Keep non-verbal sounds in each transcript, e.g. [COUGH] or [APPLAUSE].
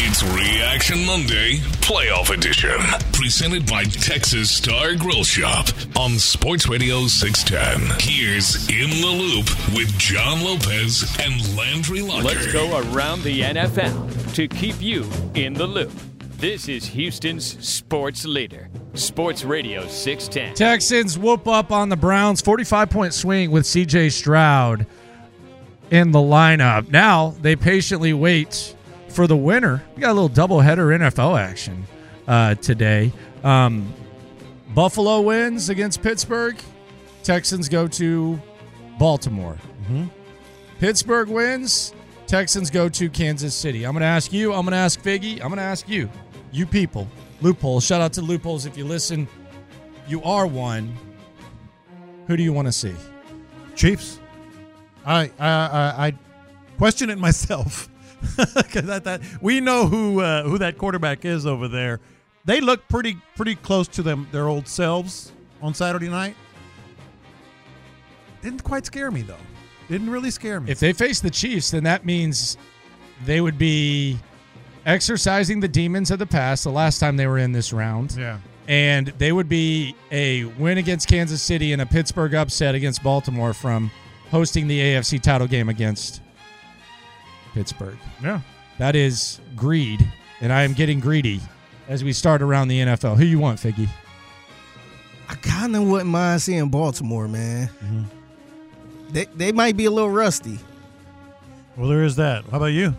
It's Reaction Monday, Playoff Edition. Presented by Texas Star Grill Shop on Sports Radio 610. Here's In the Loop with John Lopez and Landry Locker. Let's go around the NFL to keep you in the loop. This is Houston's sports leader, Sports Radio 610. Texans whoop up on the Browns, 45 point swing with CJ Stroud in the lineup. Now they patiently wait for the winner. We got a little doubleheader NFL action uh, today. Um, Buffalo wins against Pittsburgh. Texans go to Baltimore. Pittsburgh wins. Texans go to Kansas City. I'm going to ask you. I'm going to ask Figgy. I'm going to ask you. You people. Loopholes. Shout out to Loopholes if you listen. You are one. Who do you want to see? Chiefs. I I I, I question it myself [LAUGHS] because that, that we know who uh, who that quarterback is over there. They look pretty pretty close to them their old selves on Saturday night. Didn't quite scare me though. Didn't really scare me. If they face the Chiefs, then that means they would be exercising the demons of the past the last time they were in this round. yeah. And they would be a win against Kansas City and a Pittsburgh upset against Baltimore from hosting the AFC title game against Pittsburgh. Yeah. That is greed, and I am getting greedy as we start around the NFL. Who you want, Figgy? I kind of wouldn't mind seeing Baltimore, man. Mm-hmm. They they might be a little rusty. Well, there is that. How about you?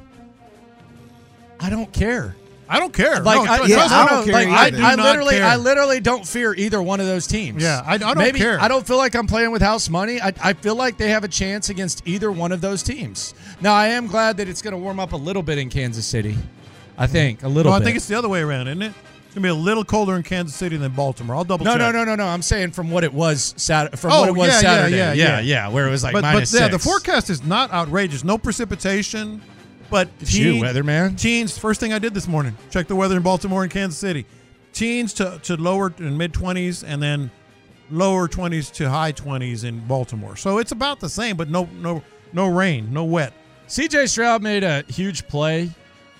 I don't care. I don't care. Like, No, I, yeah, me. I don't care like. I, I do I literally, care. I literally don't fear either one of those teams. Yeah, I- I don't Maybe, care. I don't feel like I'm playing with house money. I, I feel like they have a chance against either one of those teams. Now, I am glad that it's going to warm up a little bit in Kansas City. I think a little. No, I think it's the other way around, isn't it? It's gonna be a little colder in Kansas City than Baltimore. I'll double no, check. no, no, no, no. I'm saying from what it was Saturday. From Oh, what it was yeah, yeah, Saturday. yeah, yeah, yeah. where it was like but minus but yeah, the forecast is not outrageous. No precipitation, but It's you, teen- weatherman. Teens. First thing I did this morning: check the weather in Baltimore and Kansas City. Teens to to lower and mid twenties, and then lower twenties to high twenties in Baltimore. So it's about the same, but no no no rain, no wet. CJ Stroud made a huge play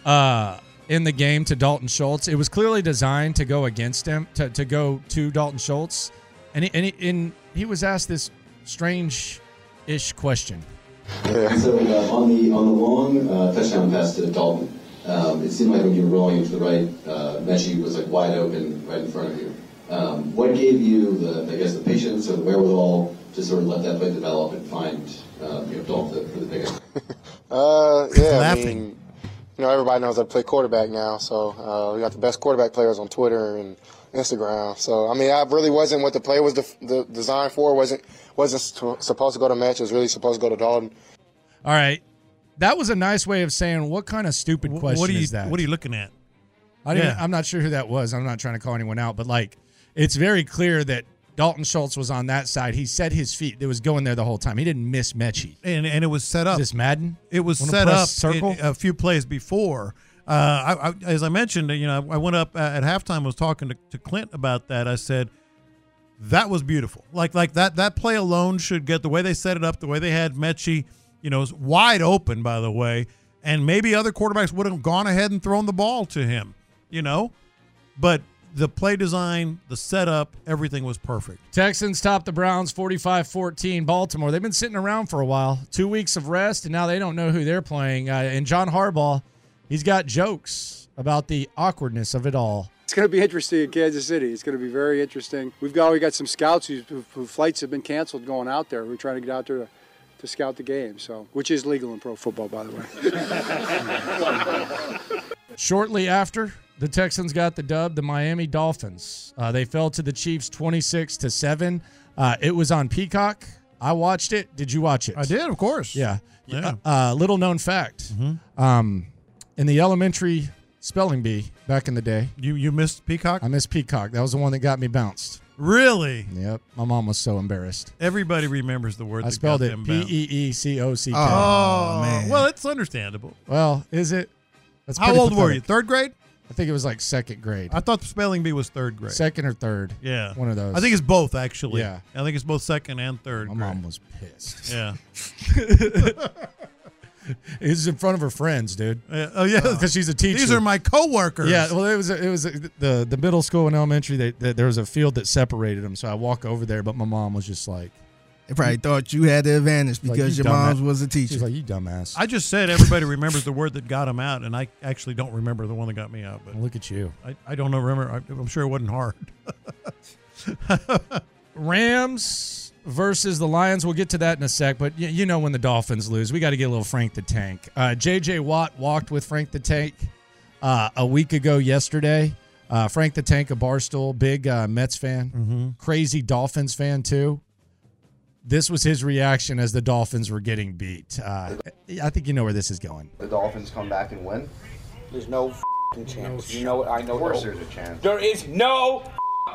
uh, in the game to Dalton Schultz. It was clearly designed to go against him, to, to go to Dalton Schultz. And he, and, he, and he was asked this strange ish question. So uh, on the on the long uh, touchdown pass to Dalton, um, it seemed like when you were rolling to the right, uh, Mechie was like wide open right in front of you. Um, what gave you the I guess the patience or the wherewithal to sort of let that play develop and find uh, you know Dalton for the pickup? [LAUGHS] Uh, yeah, I mean, you know, everybody knows I play quarterback now, so uh, we got the best quarterback players on Twitter and Instagram. So I mean, I really wasn't what the play was the, the designed for. wasn't wasn't st- supposed to go to match. It was really supposed to go to Dalton. All right. That was a nice way of saying what kind of stupid Wh- question what are you is that? What are you looking at? I didn't, Yeah. I'm not sure who that was. I'm not trying to call anyone out, but like, it's very clear that Dalton Schultz was on that side. He set his feet. It was going there the whole time. He didn't miss Mechie. And and it was set Is up. this Madden? It was Wanna set up circle? in- a few plays before. Uh, I, I, as I mentioned, you know, I went up at halftime. I was talking to, to Clint about that. I said that was beautiful. Like like that that play alone should get the way they set it up, the way they had Mechie, you know, wide open. By the way, and maybe other quarterbacks would have gone ahead and thrown the ball to him, you know, but the play design, the setup, everything was perfect. Texans top the Browns 45 14. Baltimore, they've been sitting around for a while. Two weeks of rest, and now they don't know who they're playing. Uh, and John Harbaugh, he's got jokes about the awkwardness of it all. It's going to be interesting in Kansas City. It's going to be very interesting. We've got we got some scouts who, who, who flights have been canceled going out there. We're trying to get out there to, to scout the game. So, which is legal in pro football, by the way. [LAUGHS] shortly after the Texans got the dub, the Miami Dolphins uh, they fell to the Chiefs twenty six to seven. Uh, it was on Peacock. I watched it. Did you watch it? I did, of course. Yeah. Yeah. Uh, little known fact. Um, in the elementary spelling bee back in the day, You you missed Peacock? I missed Peacock. That was the one that got me bounced. Really? Yep. My mom was so embarrassed. Everybody remembers the word. I that spelled got it P E E C O C K. P bound. E E C O C K. Oh, man. Well, it's understandable. Well, is it? That's How pretty old were you? Third grade? I think it was like second grade. I thought the spelling bee was third grade. Second or third. Yeah. One of those. I think it's both actually. Yeah. I think it's both second and third My grade. mom was pissed. Yeah. [LAUGHS] [LAUGHS] It was in front of her friends, dude. Yeah. Oh yeah. Uh, because she's a teacher. These are my coworkers. Yeah, well, it was it was the the middle school and elementary. They, they, there was a field that separated them, so I walk over there, but my mom was just like, They probably thought you had the advantage like, because "You your dumbass." mom's was a She's teacher. like, "You dumbass." I just said everybody remembers the word that got him out, and I actually don't remember the one that got me out. But Look at you. I, I don't know. Remember? I, I'm sure it wasn't hard. [LAUGHS] Rams versus the Lions. We'll get to that in a sec, but y- you know when the Dolphins lose, we got to get a little Frank the Tank. Uh, J.J. Watt walked with Frank the Tank uh, a week ago yesterday. Uh, Frank the Tank, a Barstool, big uh, Mets fan, crazy Dolphins fan too. This was his reaction as the Dolphins were getting beat. Uh, I think you know where this is going. the Dolphins come back and win? There's no fing chance. You know what? I know. Of course no- there's a chance. There is no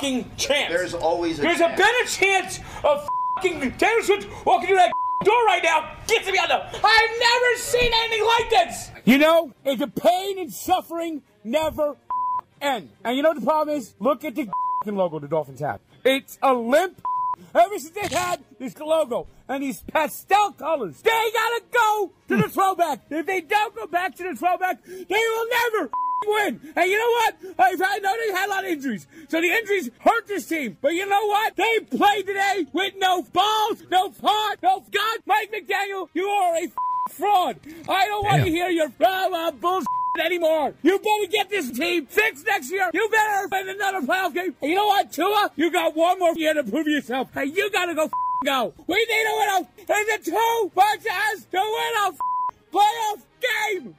fing chance. There's always a There's chance. a better chance of fing Taylor Swift walking through that [LAUGHS] door right now. Get to me on the. I've never seen anything like this. You know, it's the pain and suffering never [LAUGHS] end. And you know what the problem is? Look at the [LAUGHS] logo the Dolphins have. It's a limp. Ever since they had this logo and these pastel colors, they gotta go to the throwback. If they don't go back to the throwback, they will never win. And you know what? Had, I know they had a lot of injuries, so the injuries hurt this team. But you know what? They played today with no balls, no heart, no God. Mike McDaniel, you are a fraud. I don't want to hear your uh, uh, bullshit anymore. You better get this team fixed next year. You better win another playoff game. And you know what, Tua? You got one more year to prove yourself. Hey, you gotta go go. We need a. There's a two punches to win a playoff game.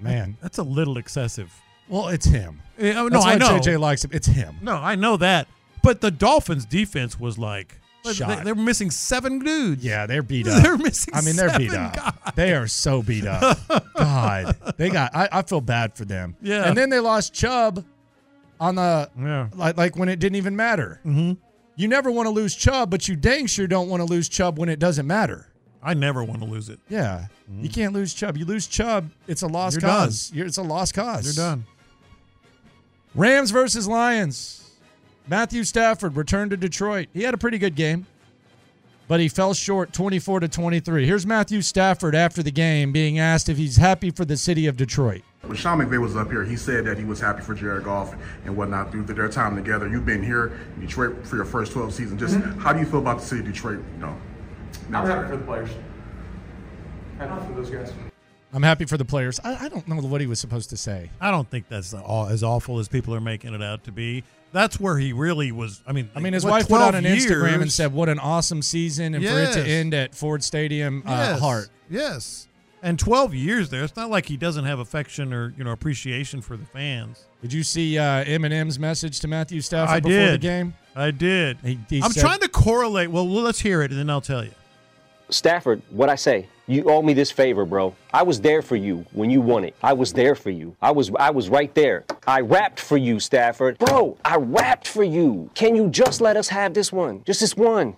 Man, That's a little excessive. well, it's him. Yeah, oh, no, That's I why know. JJ likes him. It's him. No, I know that. But the Dolphins' defense was like Shot. they were missing seven dudes. Yeah, they're beat [LAUGHS] up. They're missing I mean, they're beat up. They are so beat up. [LAUGHS] God, they got. I, I feel bad for them. Yeah. and then they lost Chubb on the Yeah. like like when it didn't even matter. Mm-hmm. You never want to lose Chubb, but you dang sure don't want to lose Chubb when it doesn't matter. I never want to lose it. Yeah, you mm. can't lose Chubb. You lose Chubb, it's a lost You're done. cause. You're, it's a lost cause. You're done. Rams versus Lions. Matthew Stafford returned to Detroit. He had a pretty good game, but he fell short 24 to 23. Here's Matthew Stafford after the game being asked if he's happy for the city of Detroit. When Sean McVay was up here, he said that he was happy for Jared Goff and whatnot through their time together. You've been here in Detroit for your first 12 seasons. Just mm-hmm. how do you feel about the city of Detroit? You know, now I'm happy for the players. Happy for those guys. I'm happy for the players. I, I don't know what he was supposed to say. I don't think that's all, as awful as people are making it out to be. That's where he really was. I mean, I mean, his what, wife put out 12 an Instagram and said, "What an awesome season!" and for it to end at Ford Stadium, uh, yes, heart. Yes, and 12 years there. It's not like he doesn't have affection or you know appreciation for the fans. Did you see uh, Eminem's message to Matthew Stafford I before did. the game? I did. He, he I'm said- trying to correlate. Well, well, let's hear it, and then I'll tell you. Stafford, what I say? You owe me this favor, bro. I was there for you when you won it. I was there for you. I was I was right there. I rapped for you, Stafford. Bro, I rapped for you. Can you just let us have this one? Just this one.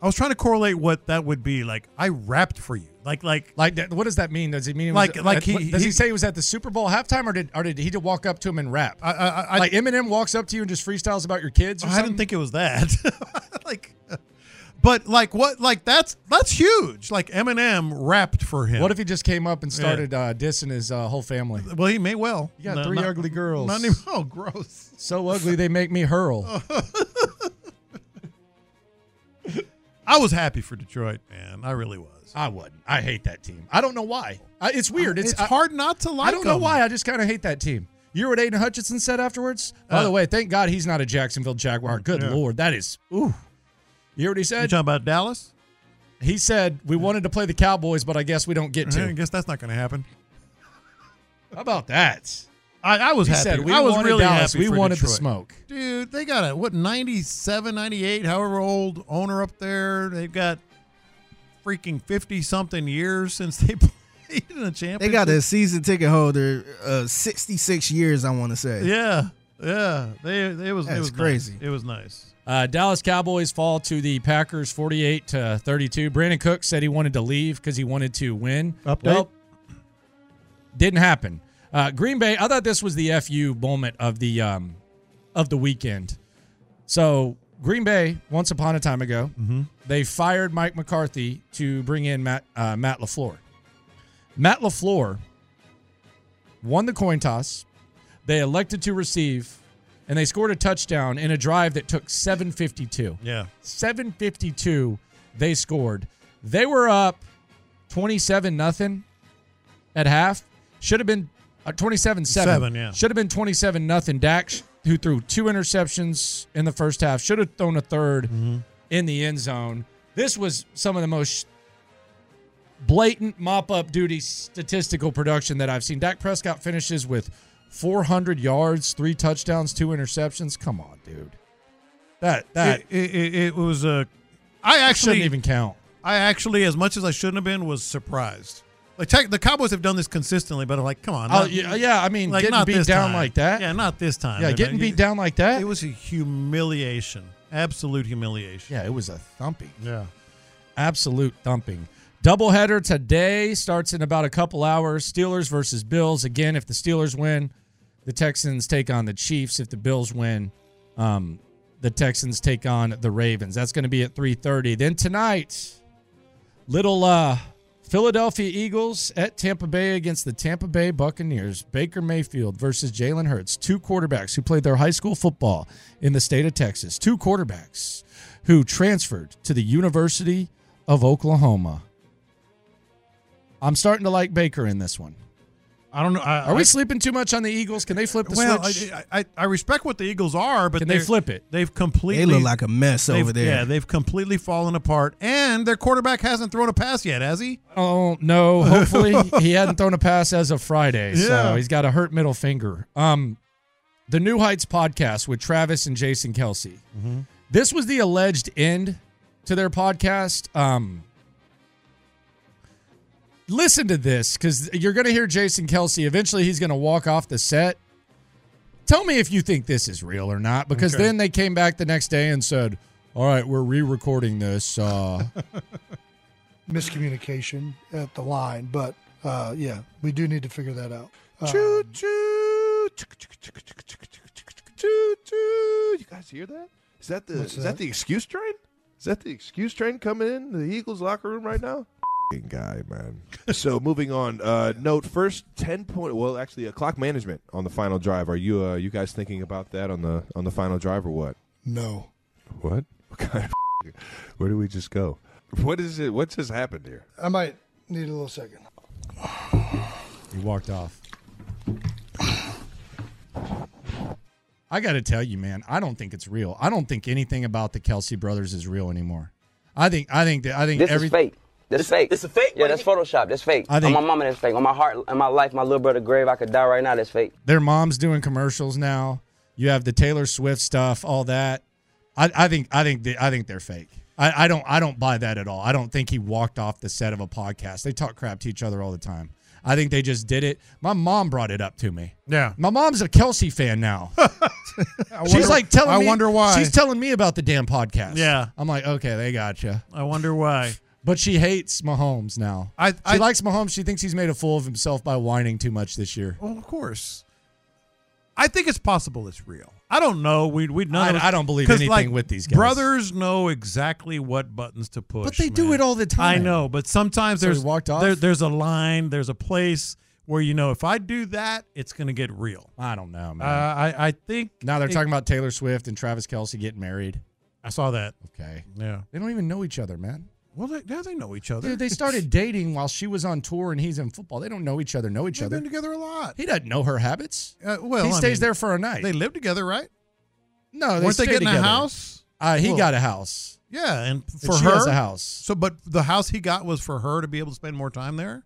I was trying to correlate what that would be. Like I rapped for you. Like like Like that, what does that mean? Does he mean it was Like- like he- what- does he, he- say he was at the Super Bowl halftime, or did or did he just walk up to him and rap? I, I, I, like Eminem walks up to you and just freestyles about your kids. Or I something? didn't think it was that. [LAUGHS] like, but like what? Like that's that's huge. Like Eminem rapped for him. What if he just came up and Yeah. started uh, dissing his uh, whole family? Well, he may well. You got No, three not- ugly girls. Not even. [LAUGHS] Oh, gross. So ugly they make me hurl. [LAUGHS] I was happy for Detroit, man. I really was. I wouldn't. I hate that team. I don't know why. I, it's weird. It's, It's I- hard not to like I don't know why. I just kind of hate that team. You hear what Aidan Hutchinson said afterwards? By Uh, the way, thank God he's not a Jacksonville Jaguar. Good Yeah. lord, that is ooh. You hear what he You said? talking about Dallas? He said we wanted to play the Cowboys, but I guess we don't get to. I guess that's not going to happen. How about that? I, I was He happy. said, "We I was wanted really Dallas. happy We for wanted the smoke." Dude, they got a, what, 97, 98, however old owner up there. They've got freaking 50 something years since they [LAUGHS] played in a championship. They got a season ticket holder, uh, 66 years, I want to say. Yeah, yeah. They, it was, it That's was crazy. Nice. It was nice. Uh, Dallas Cowboys fall to the Packers 48 to 32. Brandin Cook said he wanted to leave because he wanted to win. Update? Well, didn't happen. Uh, Green Bay. I thought this was the fu moment of the um, of the weekend. So Green Bay, once upon a time ago, they fired Mike McCarthy to bring in Matt uh, Matt Lafleur. Matt Lafleur won the coin toss. They elected to receive, and they scored a touchdown in a drive that took 752. Yeah. 752 they scored. They were up 27 nothing at half. Should have been uh, 27 7. Seven, yeah. Should have been 27 nothing. Dak, sh- who threw two interceptions in the first half, should have thrown a 3rd Mm-hmm. in the end zone. This was some of the most blatant mop up duty statistical production that I've seen. Dak Prescott finishes with 400 yards, three touchdowns, two interceptions. Come on, dude. That that it, it, it was a. I actually shouldn't even count. I actually, as much as I shouldn't have been, was surprised. Like tech, the Cowboys have done this consistently, but I'm like, come on. Oh, not- yeah, yeah, I mean, like, getting not beat this down time. like that. Yeah, not this time. Yeah, getting beat down like that. It was a humiliation, absolute humiliation. Yeah, it was a thumping. Yeah. Absolute thumping. Doubleheader today starts in about a couple hours. Steelers versus Bills. Again, if the Steelers win, the Texans take on the Chiefs. If the Bills win, um, the Texans take on the Ravens. That's going to be at 3:30. Then tonight, little uh, Philadelphia Eagles at Tampa Bay against the Tampa Bay Buccaneers. Baker Mayfield versus Jalen Hurts. Two quarterbacks who played their high school football in the state of Texas. Two quarterbacks who transferred to the University of Oklahoma. I'm starting to like Baker in this one. I don't know. I, Are we I- sleeping too much on the Eagles? Can they flip the well, switch? I, I, I respect what the Eagles are, but Can they flip it? They've completely. They look like a mess over there. Yeah, they've completely fallen apart, and their quarterback hasn't thrown a pass yet, has he? Oh no! [LAUGHS] Hopefully he hadn't thrown a pass as of Friday, so he's got a hurt middle finger. Um, the New Heights podcast with Travis and Jason Kelce. Mm-hmm. This was the alleged end to their podcast. Um, listen to this because you're going to hear Jason Kelce. Eventually, he's going to walk off the set. Tell me if you think this is real or not, because Okay. then they came back the next day and said, "All right, we're re-recording this." Uh, miscommunication at the line, but uh, yeah, we do need to figure that out. Um, Choo choo. Choo choo. You guys hear that? Is that the What's is that? that the excuse train? Is that the excuse train coming in the Eagles locker room right now? F***ing guy, man. [LAUGHS] so moving on. Uh, note first ten point. Well, actually, uh, clock management on the final drive. Are you uh, you guys thinking about that on the on the final drive or what? No. What? [LAUGHS] What kind of? Where do we just go? What is it? What just happened here? I might need a little second. He walked off. I got to tell you, man, I don't think it's real. I don't think anything about the Kelce brothers is real anymore. I think I think that I think This every is fake. That's fake. It's a fake. Yeah, that's Photoshop. That's fake. I think- on my mama, that's fake. On my heart, in my life, my little brother grave, I could die right now. That's fake. their mom's doing commercials now. You have the Taylor Swift stuff, all that. I, I think I think they, I think they're fake. I, I don't I don't buy that at all. I don't think he walked off the set of a podcast. They talk crap to each other all the time. I think they just did it. My mom brought it up to me. Yeah. My mom's a Kelce fan now. [LAUGHS] [LAUGHS] she's wonder- like telling I me. wonder why. She's telling me about the damn podcast. Yeah. I'm like, okay, they got you. I wonder why. But she hates Mahomes now. I- she I- likes Mahomes. She thinks he's made a fool of himself by whining too much this year. Well, of course. I think it's possible it's real. I don't know. We we none I- I don't believe anything like, with these guys. Brothers know exactly what buttons to push. But they do it all the time. I know, but sometimes So there's walked off? There, there's a line, there's a place where you know if I do that, it's going to get real. I don't know, man. Uh, I I think Now they're it- talking about Taylor Swift and Travis Kelce getting married. I saw that. Okay. Yeah. They don't even know each other, man. Well, they, yeah, they know each other. Dude, they started [LAUGHS] dating while she was on tour and he's in football. They don't know each other, know each They've other. been together a lot. He doesn't know her habits. Uh, well, he I stays mean, there for a night. They live together, right? no, they weren't they getting a house? Uh, he Well, got a house. Yeah, and And for she her, has a house. So, but the house he got was for her to be able to spend more time there.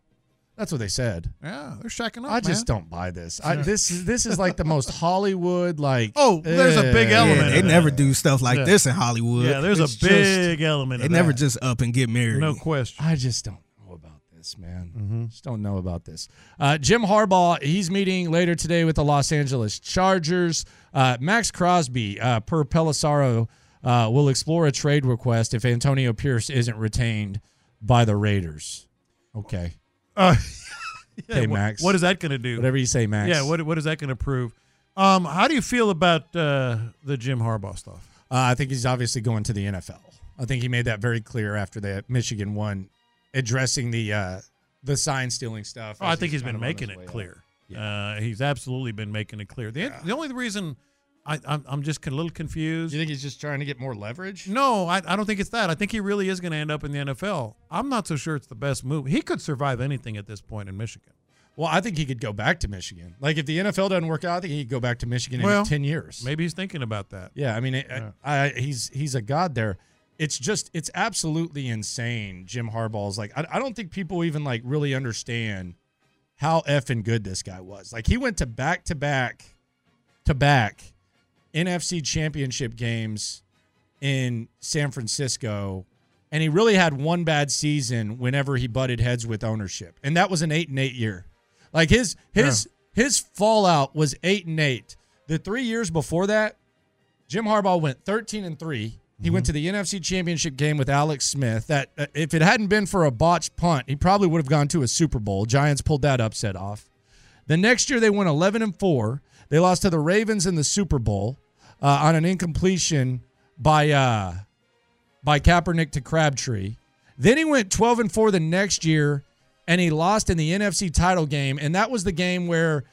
That's what they said. Yeah, they're shacking up. I just man. don't buy this. I, this is this is like the most [LAUGHS] Hollywood like. Oh, there's a big element. Yeah, they in never that. do stuff like Yeah. this in Hollywood. Yeah, there's It's a just- big element. They of never that. just up and get married. no question. I just don't know about this, man. Mm-hmm. Just don't know about this. Uh, Jim Harbaugh, he's meeting later today with the Los Angeles Chargers. Uh, Maxx Crosby, uh, per Pelissero, uh, will explore a trade request if Antonio Pierce isn't retained by the Raiders. Okay. Uh, [LAUGHS] yeah, Okay, Max. What is that going to do? Whatever you say, Max. Yeah, what what is that going to prove? Um, how do you feel about uh, the Jim Harbaugh stuff? Uh, I think he's obviously going to the NFL. I think he made that very clear after the Michigan one, addressing the uh, the sign stealing stuff. Oh, I think he's been making it clear. out. Uh, he's absolutely been making it clear. The, the only reason I, I'm, I'm just a little confused. You think he's just trying to get more leverage? No, I, I don't think it's that. I think he really is going to end up in the NFL. I'm not so sure it's the best move. He could survive anything at this point in Michigan. Well, I think he could go back to Michigan. Like if the NFL doesn't work out, I think he could go back to Michigan Well, in ten years. Maybe he's thinking about that. Yeah, I mean, it, Yeah. I, I, he's he's a god there. It's just it's absolutely insane. Jim Harbaugh's like I, I don't think people even like really understand how effing good this guy was. Like he went to back to back to back NFC championship games in San Francisco. And he really had one bad season whenever he butted heads with ownership. And that was an eight and eight year. Like his his his fallout was eight and eight. The three years before that, Jim Harbaugh went 13 and 3. He went to the NFC Championship game with Alex Smith. That uh, if it hadn't been for a botched punt, he probably would have gone to a Super Bowl. Giants pulled that upset off. The next year they went 11 and 4. They lost to the Ravens in the Super Bowl uh, on an incompletion by uh, by Kaepernick to Crabtree. Then he went 12 and 4 the next year and he lost in the NFC title game and that was the game where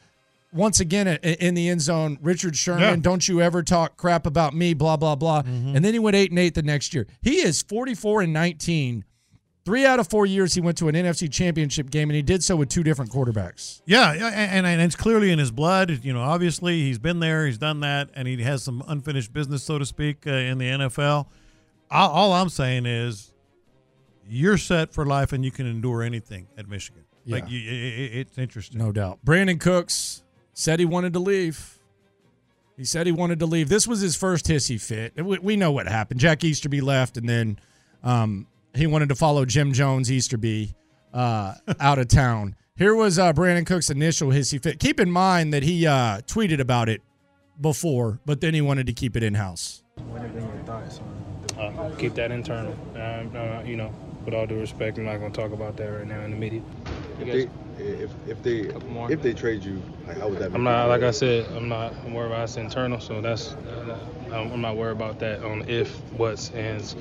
once again in the end zone Richard Sherman Yeah. don't you ever talk crap about me blah blah blah and then he went 8 and 8 the next year. He is 44 and 19. 3 out of 4 years he went to an NFC championship game and he did so with two different quarterbacks. Yeah, and, and it's clearly in his blood. You know, obviously he's been there, he's done that, and he has some unfinished business, so to speak, uh, in the NFL. All, all I'm saying is, you're set for life, and you can endure anything at Michigan. Like, Yeah. you, i i it's interesting. No doubt. Brandin Cooks said he wanted to leave. He said he wanted to leave. This was his first hissy fit. We, we know what happened. Jack Easterby left, and then um, he wanted to follow Jim Jones Easterby uh, out of town. Here was uh, Brandin Cook's initial hissy fit. Keep in mind that he uh, tweeted about it before, but then he wanted to keep it in house. What have been your thoughts on? Uh, keep that internal. Uh, uh, you know, with all due respect, I'm not going to talk about that right now in the media. If they, if, if they, more. if they trade you, like, how would that? I'm not, like I said, I'm not I'm worried about it's internal, so that's, uh, I'm I'm not worried about that on if, what's, and it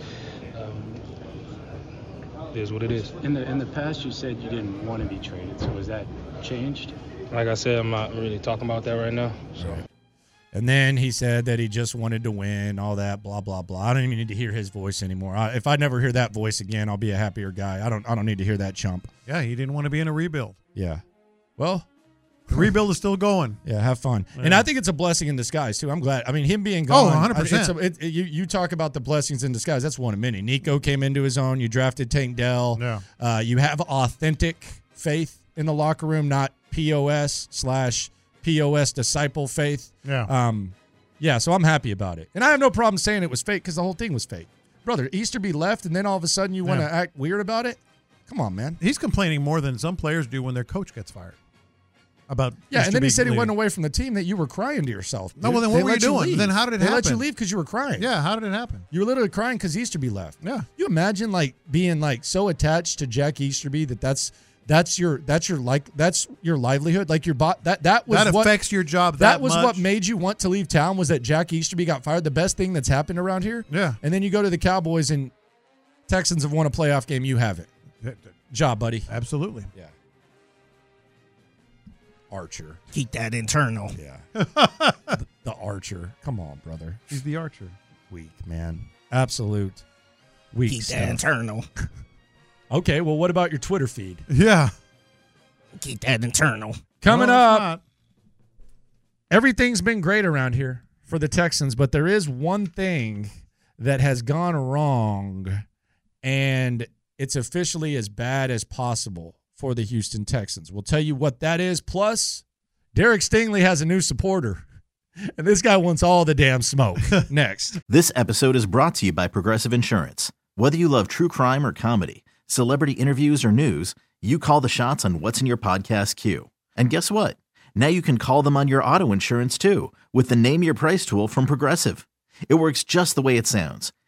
is what it is. In the in the past, you said you didn't want to be traded. So has that changed? Like I said, I'm not really talking about that right now. So. And then he said that he just wanted to win, all that, blah blah blah. I don't even need to hear his voice anymore. I, if I never hear that voice again, I'll be a happier guy. I don't. I don't need to hear that chump. Yeah, he didn't want to be in a rebuild. Yeah. Well, The rebuild is still going. Yeah, have fun. And I think it's a blessing in disguise too. I'm glad. I mean, him being gone. Oh, 100%. it's a- it- it- you you talk about the blessings in disguise. That's one of many. Nico came into his own. You drafted Tank Dell. Yeah. Uh, you have authentic faith in the locker room, not POS slash POS disciple faith. Yeah. Um, yeah. So I'm happy about it, and I have no problem saying it was fake because the whole thing was fake. Brother, Easterby left, and then all of a sudden you want to act weird about it. Come on, man. He's complaining more than some players do when their coach gets fired. About Yeah, and then he said he leaving. went away from the team that you were crying to yourself. No, dude. well, then They what were you let doing? leave. Then how did it happen? they let you happen? leave because you were crying. Yeah, how did it happen? You were literally crying because Easterby left. Yeah. You imagine like being like so attached to Jack Easterby that that's that's your that's your like that's your livelihood. Like your bot that that was That what, affects your job that was much? what made you want to leave town was that Jack Easterby got fired. The best thing that's happened around here. Yeah. And then you go to the Cowboys and Texans have won a playoff game. You have it. Job, buddy. Absolutely. Yeah. Archer. Keep that internal. Yeah. the, [LAUGHS] the Archer. Come on, brother. He's the archer. Weak, man. Absolute weak Keep stuff. that internal. [LAUGHS] Okay, well, what about your Twitter feed? Yeah. Keep that internal. Coming No, up, not. everything's been great around here for the Texans, but there is one thing that has gone wrong, and it's officially as bad as possible for the Houston Texans. We'll tell you what that is. Plus, Derek Stingley has a new supporter, and this guy wants all the damn smoke. [LAUGHS] Next. This episode is brought to you by Progressive Insurance. Whether you love true crime or comedy, celebrity interviews or news, you call the shots on what's in your podcast queue. And guess what? Now you can call them on your auto insurance too with the Name Your Price tool from Progressive. It works just the way it sounds.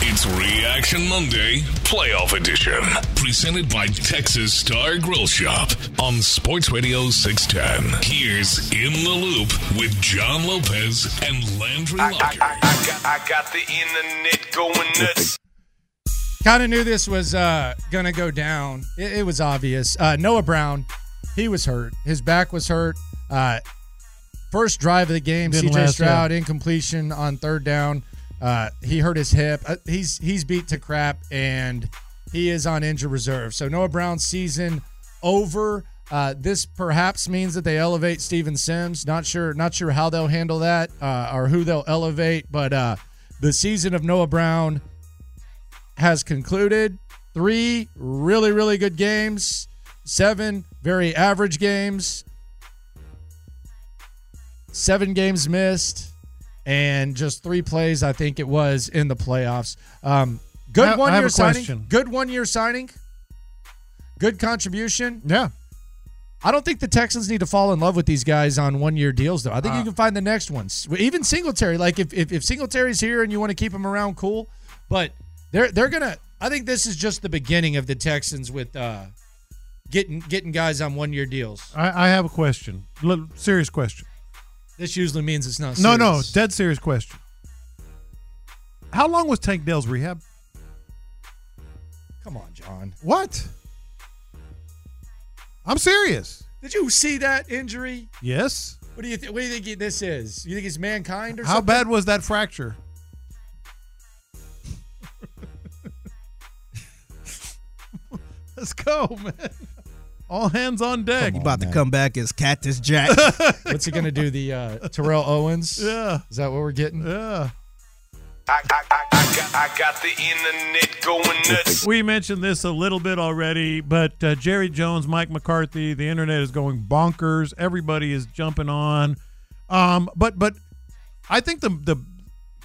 It's Reaction Monday, Playoff Edition. Presented by Texas Star Grill Shop on Sports Radio 610. Here's In the Loop with John Lopez and Landry Locker. I, got, I got the internet going nuts. Kind of knew this was uh, going to go down. It, it was obvious. Uh, Noah Brown, he was hurt. His back was hurt. Uh, first drive of the game, Didn't CJ last, Stroud yeah. incompletion on third down. Uh, he hurt his hip. Uh, he's he's beat to crap, and he is on injured reserve. So Noah Brown's season over. Uh, this perhaps means that they elevate Steven Sims. Not sure, not sure how they'll handle that uh, or who they'll elevate. But uh, the season of Noah Brown has concluded. Three really, really good games. Seven very average games. Seven games missed, and just three plays. I think it was in the playoffs. Um, good I- I one have year signing. question. Good one year signing. Good contribution. Yeah. I don't think the Texans need to fall in love with these guys on one year deals, though. I think Uh, you can find the next ones. Even Singletary, like if, if if Singletary's here and you want to keep him around, cool. But they're they're gonna. I think this is just the beginning of the Texans with uh, getting getting guys on one year deals. I, I have a question. Little, serious question. This usually means it's not. No, no, dead serious question. How long was Tank Dell's rehab? Come on, John. What? I'm serious. Did you see that injury? Yes. What do you th- what do you think this is? You think it's mankind or something? How something? bad was that fracture? [LAUGHS] [LAUGHS] Let's go, man. All hands on deck. You about to come back as Cactus Jack. [LAUGHS] What's he gonna do? The uh, Terrell Owens? Yeah. Is that what we're getting? Yeah. I, I, I, I, got, I got the internet going nuts. We mentioned this a little bit already, but uh, Jerry Jones, Mike McCarthy, the internet is going bonkers. Everybody is jumping on. Um, but but I think the the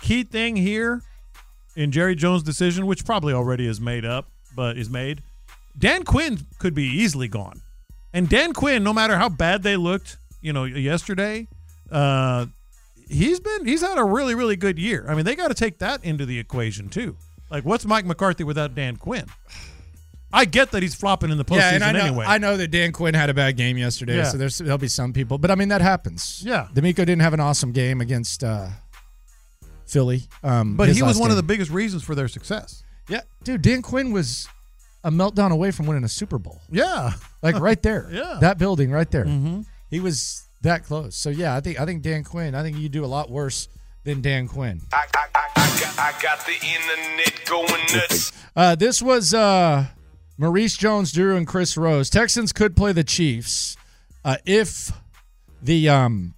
key thing here in Jerry Jones' decision, which probably already is made up, but is made, Dan Quinn could be easily gone. And Dan Quinn, no matter how bad they looked, you know, yesterday, uh, he's been he's had a really really good year. I mean, they got to take that into the equation too. Like, what's Mike McCarthy without Dan Quinn? I get that he's flopping in the postseason Yeah, and I know, anyway. I know that Dan Quinn had a bad game yesterday, Yeah. so there's there'll be some people, but I mean that happens. Yeah. D'Amico didn't have an awesome game against uh, Philly, um, but he was one of the biggest reasons for their success. Yeah, dude, Dan Quinn was a meltdown away from winning a Super Bowl. Yeah, like right there. [LAUGHS] Yeah. that building right there. Mhm. He was that close. So yeah, I think I think Dan Quinn. I think you do a lot worse than Dan Quinn. I, I, I, I, got, I got the internet going nuts. Uh, this was uh, Maurice Jones-Drew and Chris Rose. Texans could play the Chiefs uh, if the um,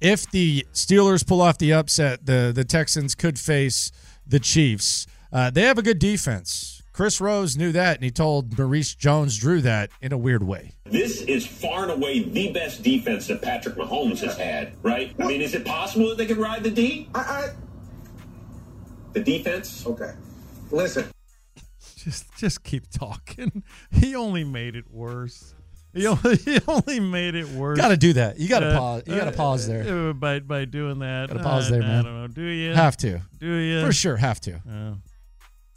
if the Steelers pull off the upset. The the Texans could face the Chiefs. Uh, they have a good defense. Chris Rose knew that, and he told Maurice Jones-Drew that in a weird way. This is far and away the best defense that Patrick Mahomes has had, right? I mean, is it possible that they could ride the D? I, I The defense? okay. Listen, [LAUGHS] Just just keep talking. [LAUGHS] He only made it worse. He [LAUGHS] only, he only made it worse. Gotta do that. You gotta Uh, pause- you gotta pause there. uh, by by doing that. Gotta pause Uh, there, I man. don't know. Do you Have to. Do you For sure, have to.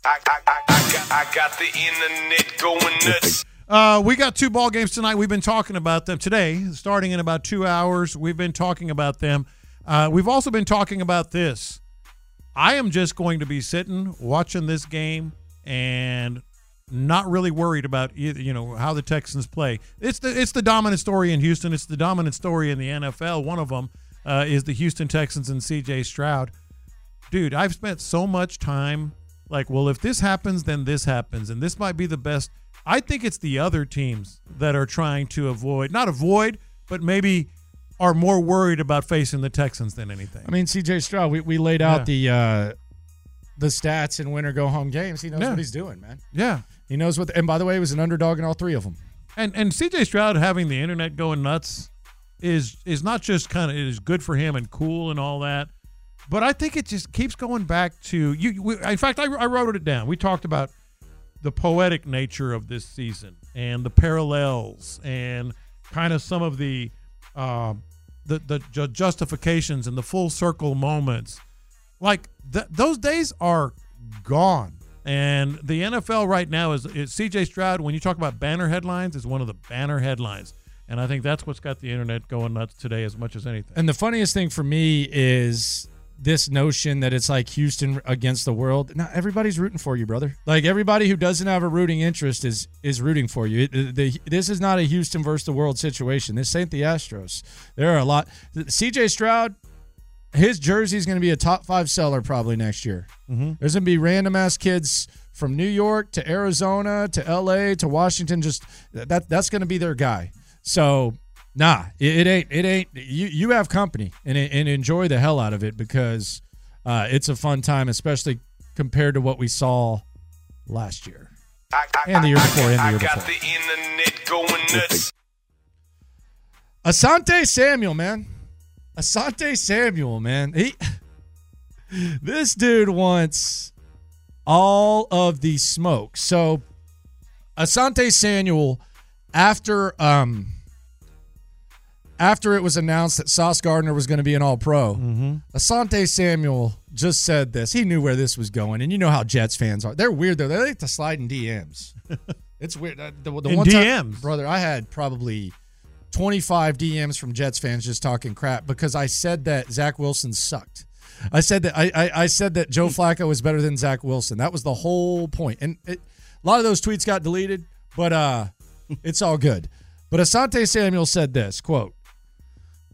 I, got the internet going nuts. Uh, we got two ball games tonight. We've been talking about them today, starting in about two hours. We've been talking about them. Uh, we've also been talking about this. I am just going to be sitting watching this game and not really worried about either, you know how the Texans play. It's the it's the dominant story in Houston. It's the dominant story in the NFL. One of them uh, is the Houston Texans and C.J. Stroud. Dude, I've spent so much time like, well, if this happens, then this happens, and this might be the best. I think it's the other teams that are trying to avoid, not avoid, but maybe are more worried about facing the Texans than anything. I mean, CJ Stroud, we, we laid out Yeah. the uh, the stats in winner go home games. He knows Yeah. what he's doing, man. Yeah. He knows what. and by the way, he was an underdog in all three of them. And and CJ Stroud having the internet going nuts is is not just kind of is good for him and cool and all that, but I think it just keeps going back to you. We, in fact, I, I wrote it down. We talked about the poetic nature of this season and the parallels and kind of some of the uh, the the ju- justifications and the full circle moments. Like th- those days are gone. And the NFL right now is, is CJ Stroud. When you talk about banner headlines, is one of the banner headlines, and I think that's what's got the internet going nuts today as much as anything. And the funniest thing for me is this notion that it's like Houston against the world. Now everybody's rooting for you, brother. Like everybody who doesn't have a rooting interest is is rooting for you. It, the, this is not a Houston versus the world situation. This ain't the Astros. There are a lot. CJ Stroud, his jersey is going to be a top five seller probably next year. Mhm. There's going to be random ass kids from New York to Arizona to L.A. to Washington. Just that that's going to be their guy. So nah, it, it ain't. It ain't. You you have company and and enjoy the hell out of it because uh, it's a fun time, especially compared to what we saw last year and the year before and the I year got before. the internet going nuts. Asante Samuel, man. Asante Samuel, man. He [LAUGHS] this dude wants all of the smoke. So Asante Samuel, after um after it was announced that Sauce Gardner was going to be an all pro, Asante Samuel just said this. He knew where this was going. And you know how Jets fans are. They're weird though. They like to slide in DMs. [LAUGHS] it's weird. Uh, The, the In one time- DMs? brother, I had probably 25 DMs from Jets fans just talking crap because I said that Zach Wilson sucked. I said that I, I, I said that Joe Flacco was better than Zach Wilson. That was the whole point. And it, a lot of those tweets got deleted, but uh, it's all good. But Asante Samuel said this quote: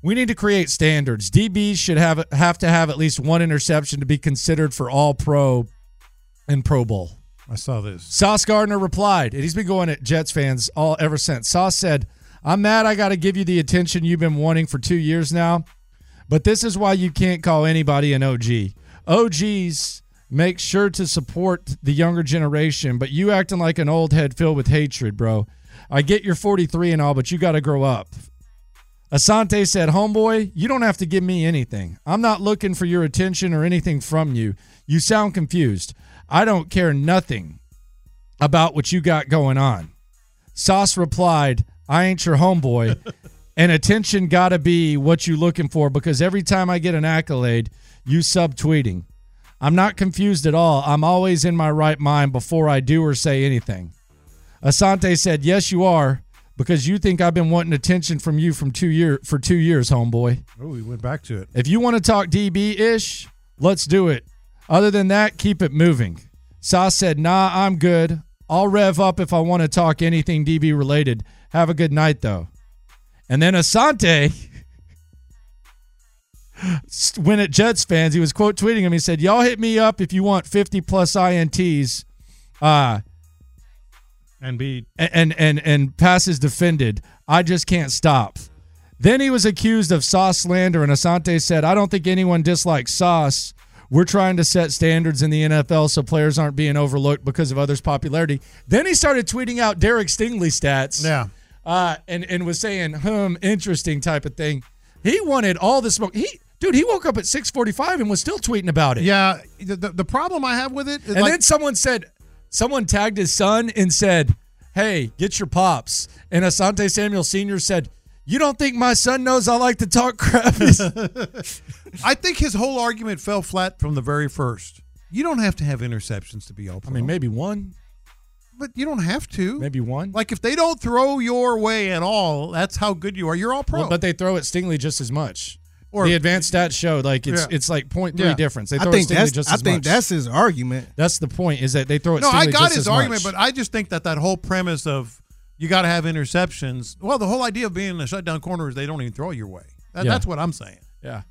"We need to create standards. DBs should have have to have at least one interception to be considered for All Pro and Pro Bowl." I saw this. Sauce Gardner replied, and he's been going at Jets fans all ever since. Sauce said, I'm mad I got to give you the attention you've been wanting for two years now, but this is why you can't call anybody an OG. OGs make sure to support the younger generation, but you acting like an old head filled with hatred, bro. I get you're 43 and all, but you got to grow up. Asante said, Homeboy, you don't have to give me anything. I'm not looking for your attention or anything from you. You sound confused. I don't care nothing about what you got going on. Sauce replied, I ain't your homeboy. [LAUGHS] and attention gotta be what you looking for because every time I get an accolade, you subtweeting. I'm not confused at all. I'm always in my right mind before I do or say anything. Asante said, Yes, you are, because you think I've been wanting attention from you from two year for two years, homeboy. Oh, we went back to it. If you want to talk DB ish, let's do it. Other than that, keep it moving. Sauce said, Nah, I'm good. I'll rev up if I want to talk anything DB related. Have a good night, though. And then Asante [LAUGHS] when at Jets fans. He was quote tweeting him. He said, Y'all hit me up if you want 50 plus INTs. Uh, and be and and and passes defended. I just can't stop. Then he was accused of Sauce slander, and Asante said, "I don't think anyone dislikes Sauce we're trying to set standards in the NFL so players aren't being overlooked because of others' popularity. Then he started tweeting out Derek Stingley stats. Yeah. Uh, and, and was saying, hmm, interesting type of thing. He wanted all the smoke. He dude, he woke up at 645 and was still tweeting about it. Yeah. The, the, the problem I have with it is And like, then someone said, someone tagged his son and said, Hey, get your pops. And Asante Samuel Sr. said, You don't think my son knows I like to talk [LAUGHS] crap? [LAUGHS] I think his whole argument fell flat from the very first. You don't have to have interceptions to be all pro. I mean, maybe one. But you don't have to. Maybe one. Like if they don't throw your way at all, that's how good you are. You're all pro. Well, but they throw at Stingley just as much. Or- the advanced stats showed like it's Yeah. it's like 0.3 Yeah. difference. They I think Stingley that's just I think much. that's his argument. That's the point is that they throw it. no, Stingley I got just his argument, much. but I just think that that whole premise of you got to have interceptions. Well, the whole idea of being in a shutdown corner is they don't even throw your way. That, Yeah. That's what I'm saying. Yeah.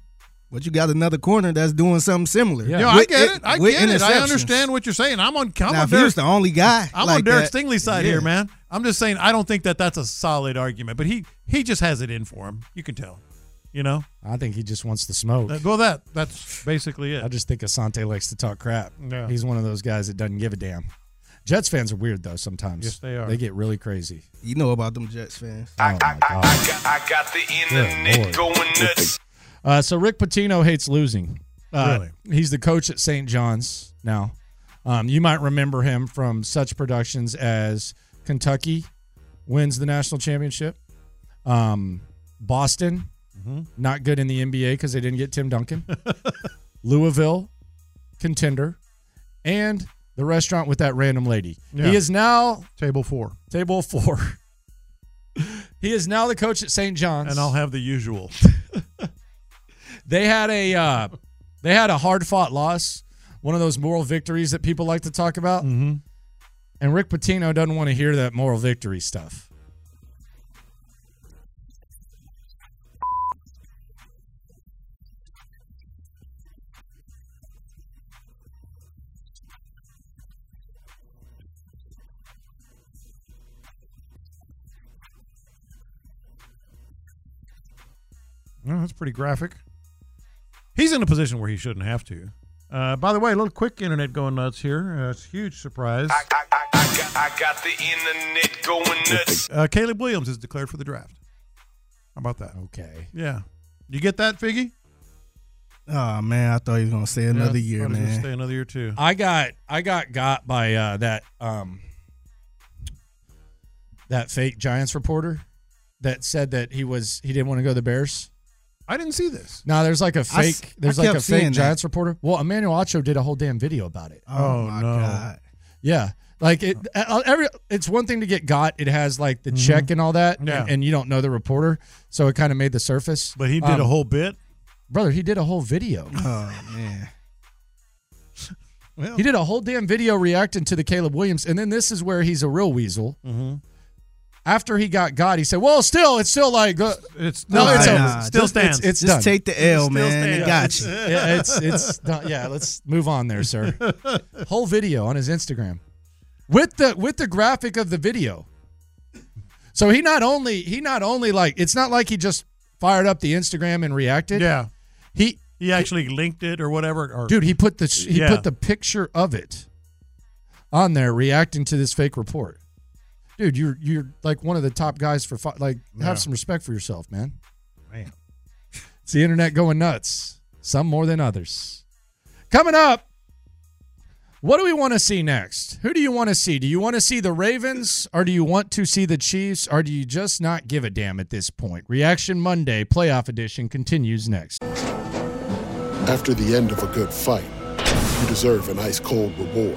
But you got another corner that's doing something similar. Yeah, I get it- it. I get it. I understand what you're saying. I'm on. I'm Now, on if he Derek, was the only guy I'm like on Derek that, Stingley's side yeah. here, man. I'm just saying I don't think that that's a solid argument, but he he just has it in for him. You can tell. You know. I think he just wants the smoke. Uh, well, that that's basically it. I just think Asante likes to talk crap. Yeah. He's one of those guys that doesn't give a damn. Jets fans are weird though sometimes. Yes, they are. They get really crazy. You know about them Jets fans. Oh my god. I got the internet Lord. going nuts. Uh, so Rick Pitino hates losing. Uh, Really? He's the coach at St. John's now. Um, you might remember him from such productions as Kentucky wins the national championship, um, Boston Mhm. not good in the NBA because they didn't get Tim Duncan, [LAUGHS] Louisville contender, and the restaurant with that random lady. Yeah. He is now Table four, table four. [LAUGHS] he is now the coach at St. John's, and I'll have the usual. [LAUGHS] they had a uh, they had a hard fought loss, one of those moral victories that people like to talk about. Mm-hmm. And Rick Pitino doesn't want to hear that moral victory stuff. No, that's pretty graphic. He's in a position where he shouldn't have to. Uh, by the way, a little quick internet going nuts here. Uh, it's a huge surprise. I, I, I, got, I got the internet going nuts. Uh, Caleb Williams is declared for the draft. How about that? Okay. Yeah. You get that, Figgy? Oh man, I thought he was gonna stay another Yeah, year, thought he was gonna man. Stay another year too. I got I got got by uh, that um that fake Giants reporter that said that he was he didn't want to go to the Bears. I didn't see this. No, there's like a fake. There's I like a fake seeing that. Giants reporter. Well, Emmanuel Acho did a whole damn video about it. Oh, my god. Yeah, like it. uh, Every it's one thing to get got. It has like the check and all that, Mm-hmm. Yeah. and, and you don't know the reporter, so it kind of made the surface. But he did a Um, whole bit. brother. He did a whole video. Oh man. well. He did a whole damn video reacting to the Caleb Williams, and then this is where he's a real weasel. Mm-hmm. After he got God, he said, "Well, still, it's still like uh, it's no, Nah, it's over. nah, still It's- stands. It's, it's Just done. take the L, man. stands. It got you. [LAUGHS] yeah, it's it's done. yeah. Let's move on there, sir. [LAUGHS] Whole video on his Instagram with the with the graphic of the video. So he not only he not only like it's not like he just fired up the Instagram and reacted. Yeah. He He actually linked it or whatever. Or, dude, he put the he Yeah. put the picture of it on there reacting to this fake report. Dude, you're you're like one of the top guys for fi- like Yeah. have some respect for yourself, man. Man. It's the internet going nuts. Some more than others. Coming up, what do we want to see next? Who do you want to see? Do you want to see the Ravens or do you want to see the Chiefs or do you just not give a damn at this point? Reaction Monday playoff edition continues next. After the end of a good fight, you deserve an ice cold reward.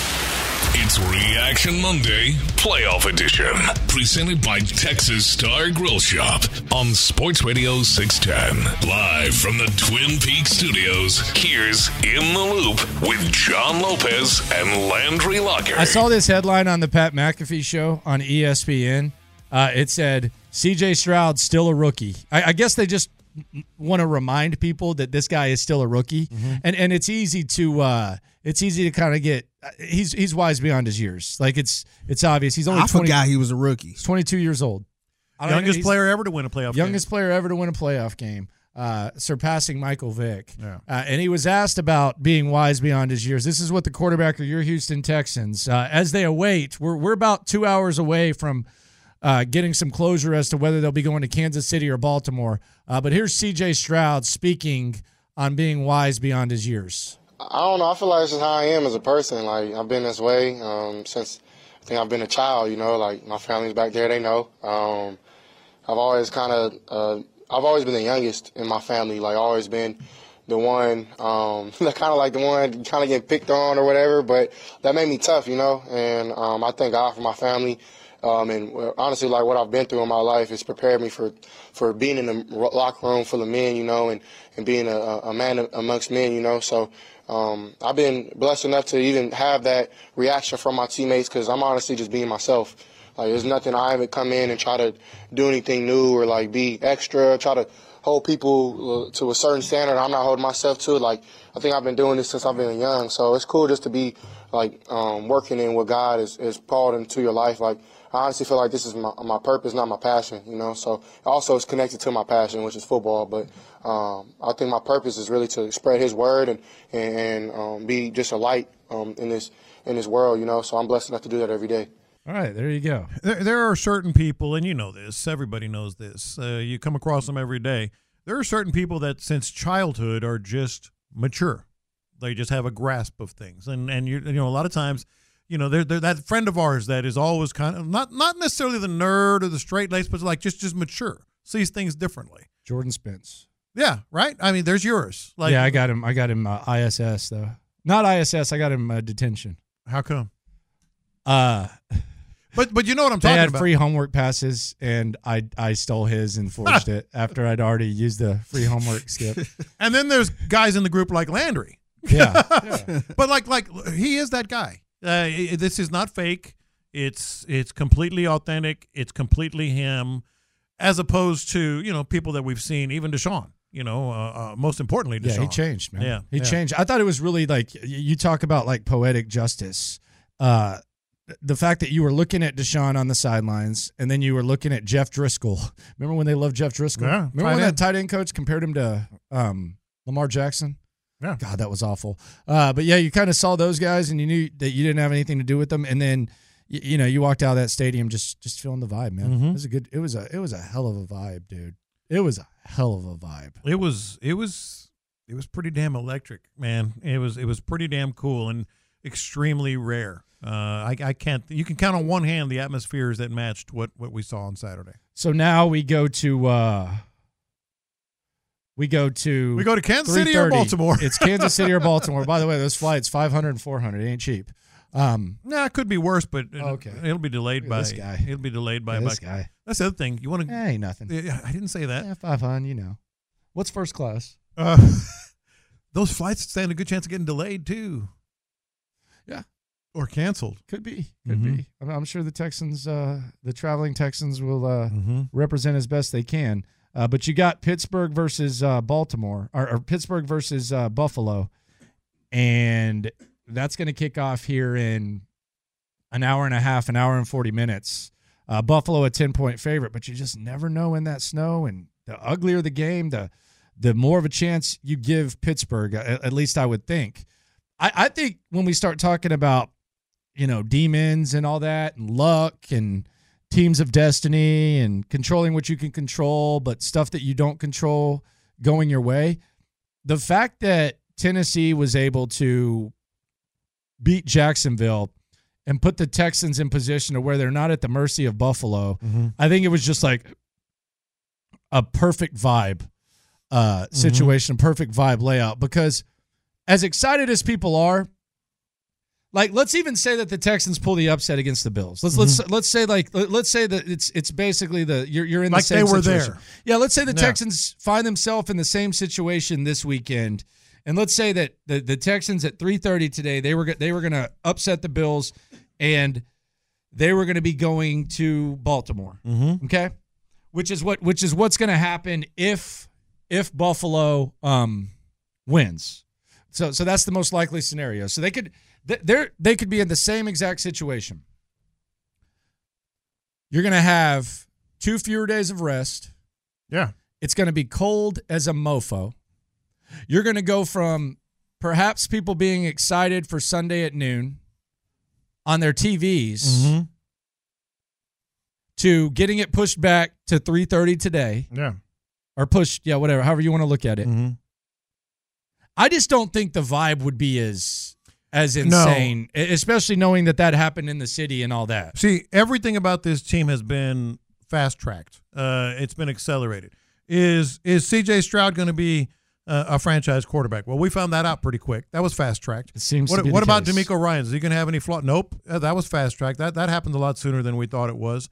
It's Reaction Monday, Playoff Edition, presented by Texas Star Grill Shop on Sports Radio 610. Live from the Twin Peaks studios, here's In the Loop with John Lopez and Landry Locker. I saw this headline on the Pat McAfee show on ESPN. Uh, it said C.J. Stroud still a rookie. I, I guess they just want to remind people that this guy is still a rookie, and and it's easy to uh, it's easy to kind of get. He's he's wise beyond his years. Like it's it's obvious. He's only I 20, forgot he was a rookie. He's 22 years old. I know, Youngest player ever to win a playoff. youngest player ever to win a playoff game, uh, surpassing Michael Vick. Yeah. Uh, and he was asked about being wise beyond his years. This is what the quarterback of your Houston Texans, uh, as they await, we're, we're about two hours away from uh, getting some closure as to whether they'll be going to Kansas City or Baltimore. Uh, but here's CJ Stroud speaking on being wise beyond his years. I don't know. I feel like this is how I am as a person. Like I've been this way um, since I think I've been a child. You know, like my family's back there. They know. Um, I've always kind of uh, I've always been the youngest in my family. Like always been the one um, [LAUGHS] kind of like the one kind of getting picked on or whatever. But that made me tough. You know, and um, I thank God for my family. Um, and honestly, like what I've been through in my life has prepared me for, for being in a locker room full of men, you know, and, and being a, a man amongst men, you know. So um, I've been blessed enough to even have that reaction from my teammates because I'm honestly just being myself. Like there's nothing I haven't come in and try to do anything new or like be extra, try to hold people uh, to a certain standard. I'm not holding myself to it. Like I think I've been doing this since I've been young, so it's cool just to be like um, working in what God has called into your life. Like I honestly feel like this is my, my purpose, not my passion. You know, so also it's connected to my passion, which is football. But um, I think my purpose is really to spread His word and and, um, be just a light um, in this in this world. You know, so I'm blessed enough to do that every day. All right, there you go. There, there are certain people, and you know this. Everybody knows this. Uh, you come across them every day. There are certain people that, since childhood, are just mature. They just have a grasp of things, and and you you know a lot of times, you know, they're, they're that friend of ours that is always kind of not not necessarily the nerd or the straight lace, but like just just mature, sees things differently. Jordan Spence. Yeah, right. I mean, there's yours. Like, yeah, I got him. I got him uh, ISS though. Not ISS. I got him uh, detention. How come? Uh, [LAUGHS] but but you know what I'm talking about. they had about. free homework passes, and I I stole his and forged [LAUGHS] it after I'd already used the free homework skip. [LAUGHS] And then there's guys in the group like Landry. Yeah. but like like he is that guy. Uh, this is not fake. It's it's completely authentic. It's completely him, as opposed to you know people that we've seen, even Deshaun. You know, uh, uh, most importantly, Deshaun. Yeah, he changed, man. Yeah, he yeah. changed. I thought it was really like you talk about like poetic justice. Uh, the fact that you were looking at Deshaun on the sidelines, and then you were looking at Jeff Driskel. [LAUGHS] Remember when they loved Jeff Driskel? Yeah, Remember when that tight end coach compared him to um, Lamar Jackson? Yeah. God, that was awful. Uh, but yeah, you kind of saw those guys, and you knew that you didn't have anything to do with them, and then. y- You know, you walked out of that stadium just just feeling the vibe, man. Mhm. It was a good. It was a it was a hell of a vibe, dude. It was a hell of a vibe. It was it was it was pretty damn electric, man. It was it was pretty damn cool and extremely rare. Uh, I, I can't. You can count on one hand the atmospheres that matched what what we saw on Saturday. So now we go to uh we go to We go to Kansas City or Baltimore. it's Kansas City or [LAUGHS] Baltimore. By the way, those flights 500 and 400 it ain't cheap. Um Nah, it could be worse, but it- Okay. it'll be delayed by this guy. It'll be delayed by at by- this guy. That's the other thing. You want to? Eh, ain't nothing. I didn't say that. yeah, 500, you know. What's first class? Uh, [LAUGHS] those flights stand a good chance of getting delayed too. Yeah. Or canceled. Could be. Could Mhm. be. I'm, I'm sure the Texans uh the traveling Texans will uh Mhm. represent as best they can. Uh, but you got Pittsburgh versus uh, Baltimore, or, or Pittsburgh versus uh, Buffalo, and that's going to kick off here in an hour and a half, an hour and forty minutes. Uh, Buffalo a ten point favorite, but you just never know in that snow. And the uglier the game, the the more of a chance you give Pittsburgh. At, at least I would think. I, I think when we start talking about you know demons and all that, and luck and teams of destiny and controlling what you can control, but stuff that you don't control going your way. The fact that Tennessee was able to beat Jacksonville and put the Texans in position to where they're not at the mercy of Buffalo. Mhm. I think it was just like a perfect vibe uh, Mm-hmm. situation, perfect vibe layout. Because as excited as people are, like let's even say that the Texans pull the upset against the Bills. Let's let's let's say like let- let's say that it's it's basically the you're you're in the Like same they were situation. there. Yeah, let's say the Yeah. Texans find themselves in the same situation this weekend. And let's say that the, the Texans at 3:30 today, they were they were going to upset the Bills and they were going to be going to Baltimore. Mhm. Okay? Which is what which is what's going to happen if if Buffalo um wins. So so that's the most likely scenario. So they could th- they're they could be in the same exact situation. You're going to have two fewer days of rest. Yeah. It's going to be cold as a mofo. You're going to go from perhaps people being excited for Sunday at noon on their TVs Mhm. to getting it pushed back to 3:30 today Yeah. or pushed, yeah, whatever, however you want to look at it. Mhm. I just don't think the vibe would be as as No. insane, e- especially knowing that that happened in the city and all that. See, everything about this team has been fast tracked. Uh, it's been accelerated. Is is CJ Stroud going to be uh, a franchise quarterback? Well, we found that out pretty quick. That was fast tracked. It seems What, to be what about case. DeMeco Ryan? Is he going to have any flaw? Nope. Uh, that was fast tracked. That that happened a lot sooner than we thought it was.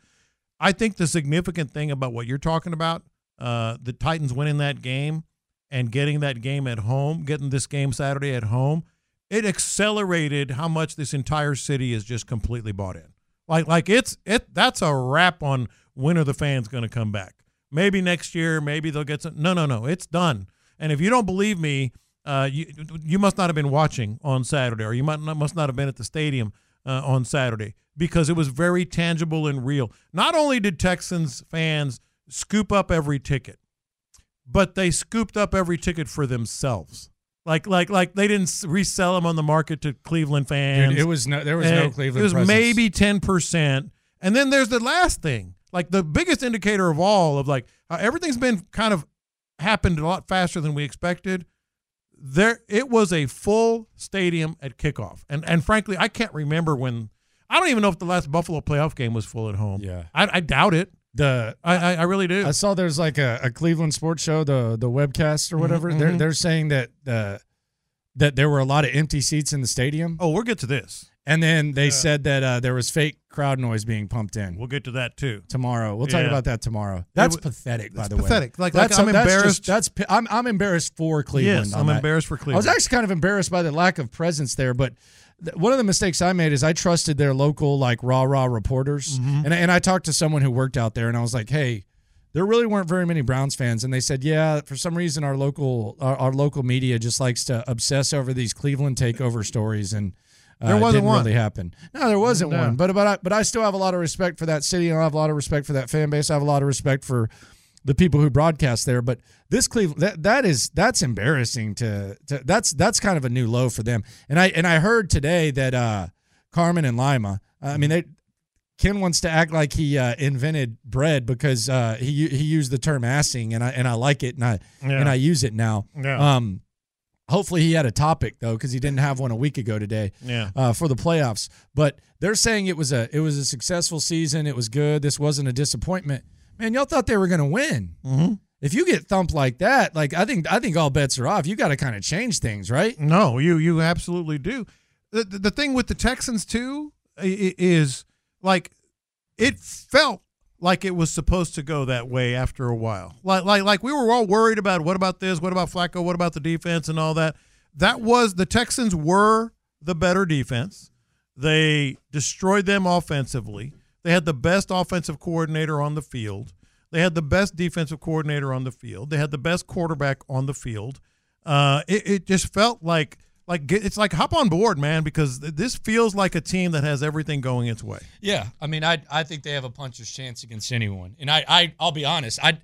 I think the significant thing about what you're talking about, uh, the Titans winning that game and getting that game at home, getting this game Saturday at home, it accelerated how much this entire city is just completely bought in. Like like it's it that's a wrap on when are the fans going to come back. Maybe next year, maybe they'll get some. No, no, no, it's done. And if you don't believe me, uh, you you must not have been watching on Saturday, or you might not, must not have been at the stadium uh, on Saturday because it was very tangible and real. Not only did Texans fans scoop up every ticket, but they scooped up every ticket for themselves. Like like like they didn't resell them on the market to Cleveland fans. Dude, it was no- there was no Eh, Cleveland It was presence. maybe ten percent, and then there's the last thing, like the biggest indicator of all of like how everything's been kind of happened a lot faster than we expected. There, it was a full stadium at kickoff, and and frankly, I can't remember when. I don't even know if the last Buffalo playoff game was full at home. Yeah. I, I doubt it. The I, I, I really do. I saw there's like a, a Cleveland sports show, the the webcast or whatever. They're mhm. they're saying that uh, that there were a lot of empty seats in the stadium. Oh, we'll get to this. And then they Yeah. said that uh, there was fake crowd noise being pumped in. We'll get to that too tomorrow. We'll talk Yeah. about that tomorrow. That's wa- pathetic, by the way. pathetic. Like- like that's, I'm that's just- embarrassed- that's I'm I'm embarrassed for Cleveland. Yes, I'm that. embarrassed for I was actually kind of embarrassed by the lack of presence there, but one of the mistakes I made is I trusted their local like rah rah reporters, Mhm. and I- and I talked to someone who worked out there, and I was like, hey. There really weren't very many Browns fans, and they said, "Yeah, for some reason our local our, our local media just likes to obsess over these Cleveland takeover stories, and uh, There it wasn't one. really happen. No, there wasn't No. one. But but I, but I still have a lot of respect for that city, and I have a lot of respect for that fan base. I have a lot of respect for the people who broadcast there. But this Cleveland that that is that's embarrassing to, to that's that's kind of a new low for them. And I and I heard today that uh, Carmen and Lima. I mean they. Ken wants to act like he uh, invented bread because uh, he he used the term assing and I and I like it and I Yeah. and I use it now. Yeah. Um, hopefully he had a topic though because he didn't have one a week ago today. Yeah. Uh, for the playoffs, but they're saying it was a it was a successful season. It was good. This wasn't a disappointment. Man, y'all thought they were going to win. Mm-hmm. If you get thumped like that, like I think I think all bets are off. You got to kind of change things, right? No, you you absolutely do. The, the, the thing with the Texans too is like it felt like it was supposed to go that way after a while. Like like like we were all worried about what about this, what about Flacco, what about the defense and all that. That was the Texans were the better defense. They destroyed them offensively. They had the best offensive coordinator on the field. They had the best defensive coordinator on the field. They had the best quarterback on the field. Uh, it, it just felt like like get, it's like hop on board, man, because th- this feels like a team that has everything going its way. Yeah, I mean, I I think they have a puncher's chance against anyone, and I I I'll be honest, I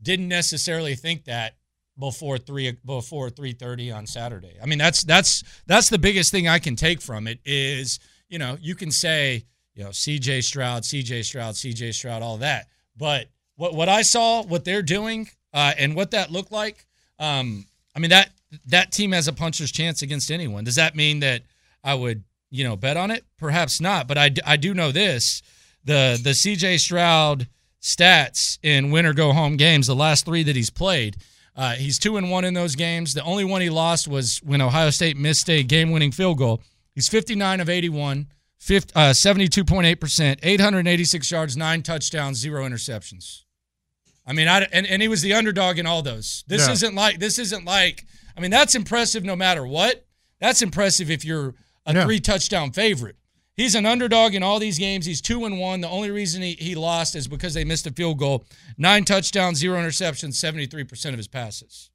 didn't necessarily think that before three before three thirty on Saturday. I mean, that's that's that's the biggest thing I can take from it is you know you can say you know C.J. Stroud, C.J. Stroud, C.J. Stroud, all that, but what what I saw, what they're doing, uh, and what that looked like, um, I mean that that team has a puncher's chance against anyone. Does that mean that I would, you know, bet on it? Perhaps not, but I, I do know this. The the CJ Stroud stats in winner go home games, the last 3 that he's played, uh, he's 2 and 1 in those games. The only one he lost was when Ohio State missed a game-winning field goal. He's 59 of 81, 50, uh, 72.8%, 886 yards, 9 touchdowns, 0 interceptions. I mean, I and, and he was the underdog in all those. This Yeah. isn't like this isn't like. I mean, that's impressive no matter what. That's impressive if you're a Yeah. three touchdown favorite. He's an underdog in all these games. He's two and one. The only reason he, he lost is because they missed a field goal. Nine touchdowns, zero interceptions, seventy three percent of his passes.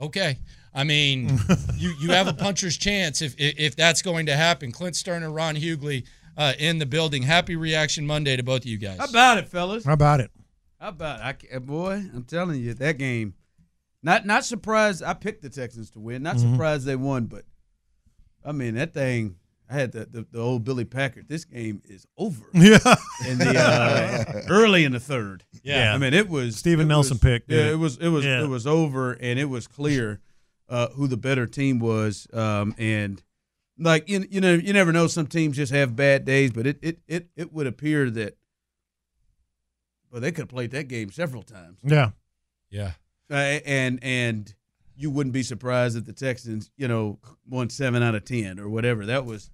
Okay, I mean, [LAUGHS] you you have a puncher's chance if if, if that's going to happen. Clint Stoerner, Ron Hughley uh, in the building. Happy reaction Monday to both of you guys. How about it, fellas? How about it? How about it? I, boy? I'm telling you, that game. Not not surprised. I picked the Texans to win. Not Mhm. surprised they won, but I mean that thing. I had the, the, the old Billy Packer. This game is over. [LAUGHS] Yeah. In the uh, early in the third. Yeah. I mean it was Steven it Nelson was- pick, Yeah, yeah. it was it was Yeah. it was over, and it was clear uh, who the better team was. Um, and like you, you know you never know. Some teams just have bad days, but it it it, it would appear that. Well, they could have played that game several times. Yeah. Yeah. Uh, and and you wouldn't be surprised if the Texans, you know, won seven out of ten or whatever. That was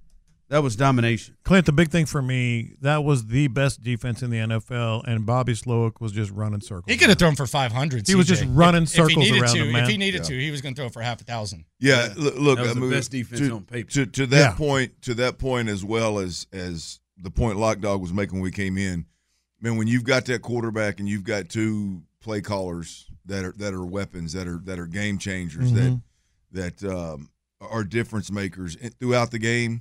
that was domination. Clint, the big thing for me, that was the best defense in the NFL, and Bobby Slowik was just running circles. He could have thrown for 500. He was just running If- if circles he needed around to, him. If he needed Yeah. to, he was going to throw for half a thousand. Yeah, l- look, That was I the mean, best defense to, on paper. To, to that Yeah. point, to that point, as well as as the point Lock Dog was making when we came in, man, when you've got that quarterback and you've got two play callers that are that are weapons that are that are game changers Mhm. that that um, are difference makers throughout the game,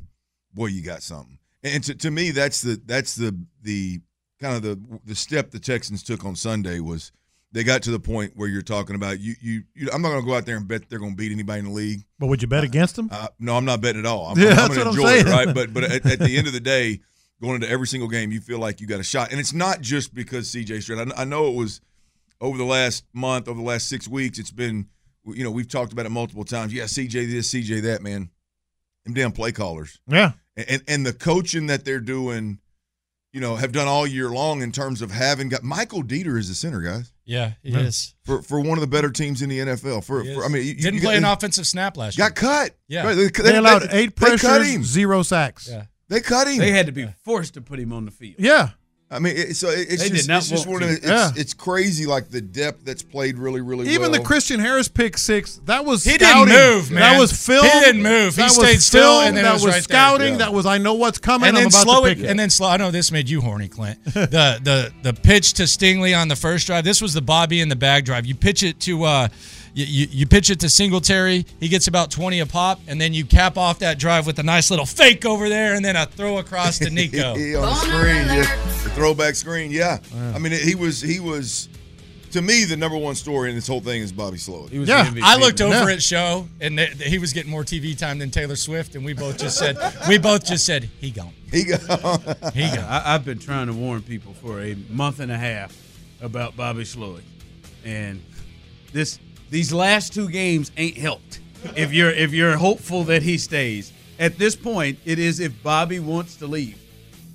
boy, you got something. And to, to me, that's the that's the the kind of the the step the Texans took on Sunday was they got to the point where you're talking about you you. you I'm not going to go out there and bet they're going to beat anybody in the league. But would you bet against them? Uh, no, I'm not betting at all. I'm, [LAUGHS] Yeah, I'm, that's going what to I'm enjoy it, right? But but at, at the end of the day, going into every single game, you feel like you got a shot, and it's not just because CJ Stroud. I, I know it was over the last month, over the last six weeks. It's been, you know, we've talked about it multiple times. Yeah, CJ this, CJ that, man. Them damn play callers. Yeah. And, and and the coaching that they're doing, you know, have done all year long in terms of having got Michael Deiter is the center, guys. Yeah, he Yeah. is. For for one of the better teams in the NFL. For, for. I mean, you, didn't you play got, an offensive snap last year. got cut. Yeah. Right, they, They, they- allowed they- eight pressures, zero sacks. Yeah. They cut him. They had to be forced to put him on the field. Yeah. I mean, it, so it- it's They just, it's just one of the, it's, Yeah. it's crazy like the depth that's played really really well. Even well. the Christian Harris pick six, that was He didn't move, man. That was film. He didn't move. He That was stayed still, film. and then it that was was right there. scouting. Yeah. That was I know what's coming. and I'm then about slow to it, pick and then slow. I know this made you horny, Clint. the the the pitch to Stingley on the first drive. This was the Bobby in the bag drive. You pitch it to uh, you, you, you pitch it to Singletary. He gets about twenty a pop, and then you cap off that drive with a nice little fake over there, and then a throw across to [LAUGHS] Nico. He on the screen, yeah, the throwback screen. Yeah, I mean, he was he was to me the number one story in this whole thing is Bobby Slowik. He was Yeah. the MVP. I looked over Yeah. at show, and th- he was getting more TV time than Taylor Swift, and we both just said we both just said he gone. He got [LAUGHS] He gone. I, I've been trying to warn people for a month and a half about Bobby Slowik, and this these last two games ain't helped. If you're if you're hopeful that he stays, at this point, it is if Bobby wants to leave.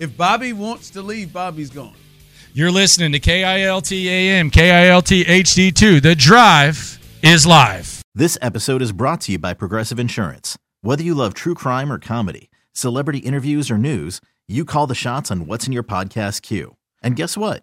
If Bobby wants to leave, Bobby's gone. You're listening to KILT AM, KILT HD2. The drive is live. This episode is brought to you by Progressive Insurance. Whether you love true crime or comedy, celebrity interviews or news, you call the shots on what's in your podcast queue. And guess what?